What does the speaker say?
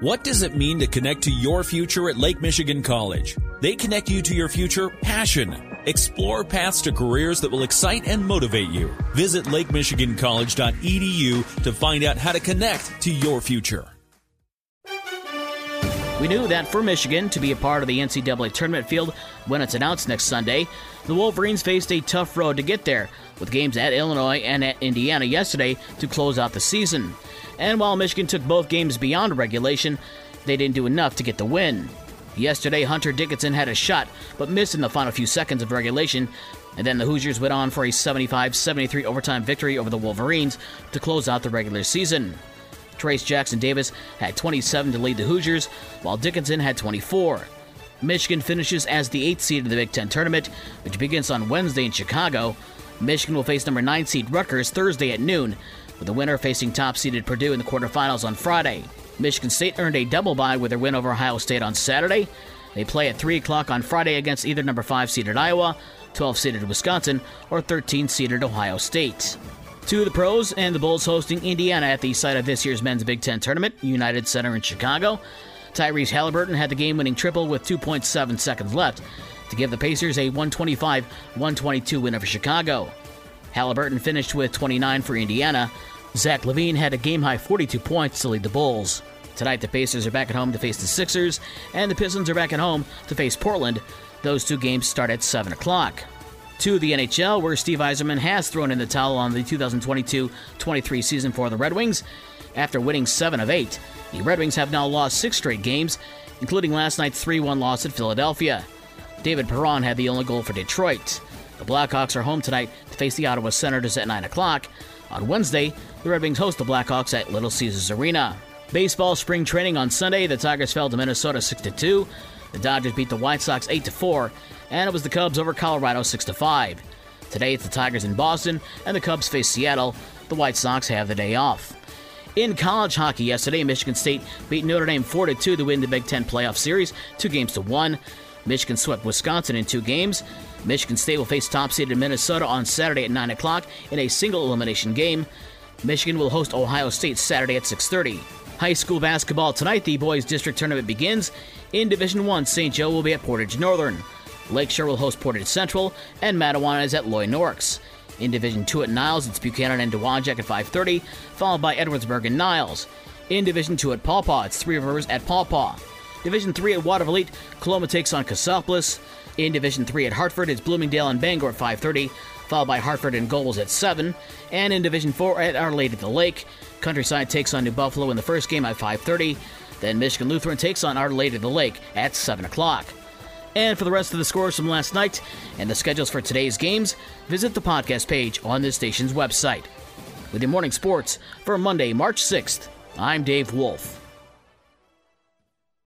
What does it mean to connect to your future at Lake Michigan College? They connect you to your future passion. Explore paths to careers that will excite and motivate you. Visit lakemichigancollege.edu to find out how to connect to your future. We knew that for Michigan to be a part of the NCAA tournament field when it's announced next Sunday, the Wolverines faced a tough road to get there, with games at Illinois and at Indiana yesterday to close out the season. And while Michigan took both games beyond regulation, they didn't do enough to get the win. Yesterday, Hunter Dickinson had a shot, but missed in the final few seconds of regulation, and then the Hoosiers went on for a 75 73 overtime victory over the Wolverines to close out the regular season. Trayce Jackson Davis had 27 to lead the Hoosiers, while Dickinson had 24. Michigan finishes as the 8th seed in the Big Ten tournament, which begins on Wednesday in Chicago. Michigan will face number 9 seed Rutgers Thursday at noon, with the winner facing top seeded Purdue in the quarterfinals on Friday. Michigan State earned a double bye with their win over Ohio State on Saturday. They play at 3 o'clock on Friday against either number 5 seeded Iowa, 12 seeded Wisconsin, or 13 seeded Ohio State. To the pros and the Bulls hosting Indiana at the site of this year's men's Big Ten tournament, United Center in Chicago. Tyrese Halliburton had the game winning triple with 2.7 seconds left to give the Pacers a 125 122 win over Chicago. Halliburton finished with 29 for Indiana. Zach LaVine had a game high 42 points to lead the Bulls. Tonight, the Pacers are back at home to face the Sixers, and the Pistons are back at home to face Portland. Those two games start at 7 o'clock. To the NHL, where Steve Yzerman has thrown in the towel on the 2022 23 season for the Red Wings. After winning 7 of 8, the Red Wings have now lost six straight games, including last night's 3 1 loss at Philadelphia. David Perron had the only goal for Detroit. The Blackhawks are home tonight to face the Ottawa Senators at 9 o'clock. On Wednesday, the Red Wings host the Blackhawks at Little Caesars Arena. Baseball spring training on Sunday, the Tigers fell to Minnesota 6 2. The Dodgers beat the White Sox 8 4, and it was the Cubs over Colorado 6 5. Today it's the Tigers in Boston, and the Cubs face Seattle. The White Sox have the day off. In college hockey yesterday, Michigan State beat Notre Dame 4 2 to win the Big Ten playoff series, two games to one. Michigan swept Wisconsin in two games. Michigan State will face top seeded Minnesota on Saturday at 9 o'clock in a single elimination game. Michigan will host Ohio State Saturday at 6:30. High school basketball tonight. The boys district tournament begins. In Division 1, St. Joe will be at Portage Northern. Lakeshore will host Portage Central, and Mattawan is at Loy Norrix. In Division 2 at Niles, it's Buchanan and Dowagiac at 5:30, followed by Edwardsburg and Niles. In Division 2 at Paw Paw, it's Three Rivers at Paw Paw. Division 3 at Watervliet, Coloma takes on Cassopolis. In Division 3 at Hartford, it's Bloomingdale and Bangor at 5:30, followed by Hartford and Gobles at 7. And in Division 4 at Our Lady of the Lake, Countryside takes on New Buffalo in the first game at 5:30. Then Michigan Lutheran takes on Our Lady of the Lake at 7 o'clock. And for the rest of the scores from last night and the schedules for today's games, visit the podcast page on this station's website. With your morning sports for Monday, March 6th, I'm Dave Wolf.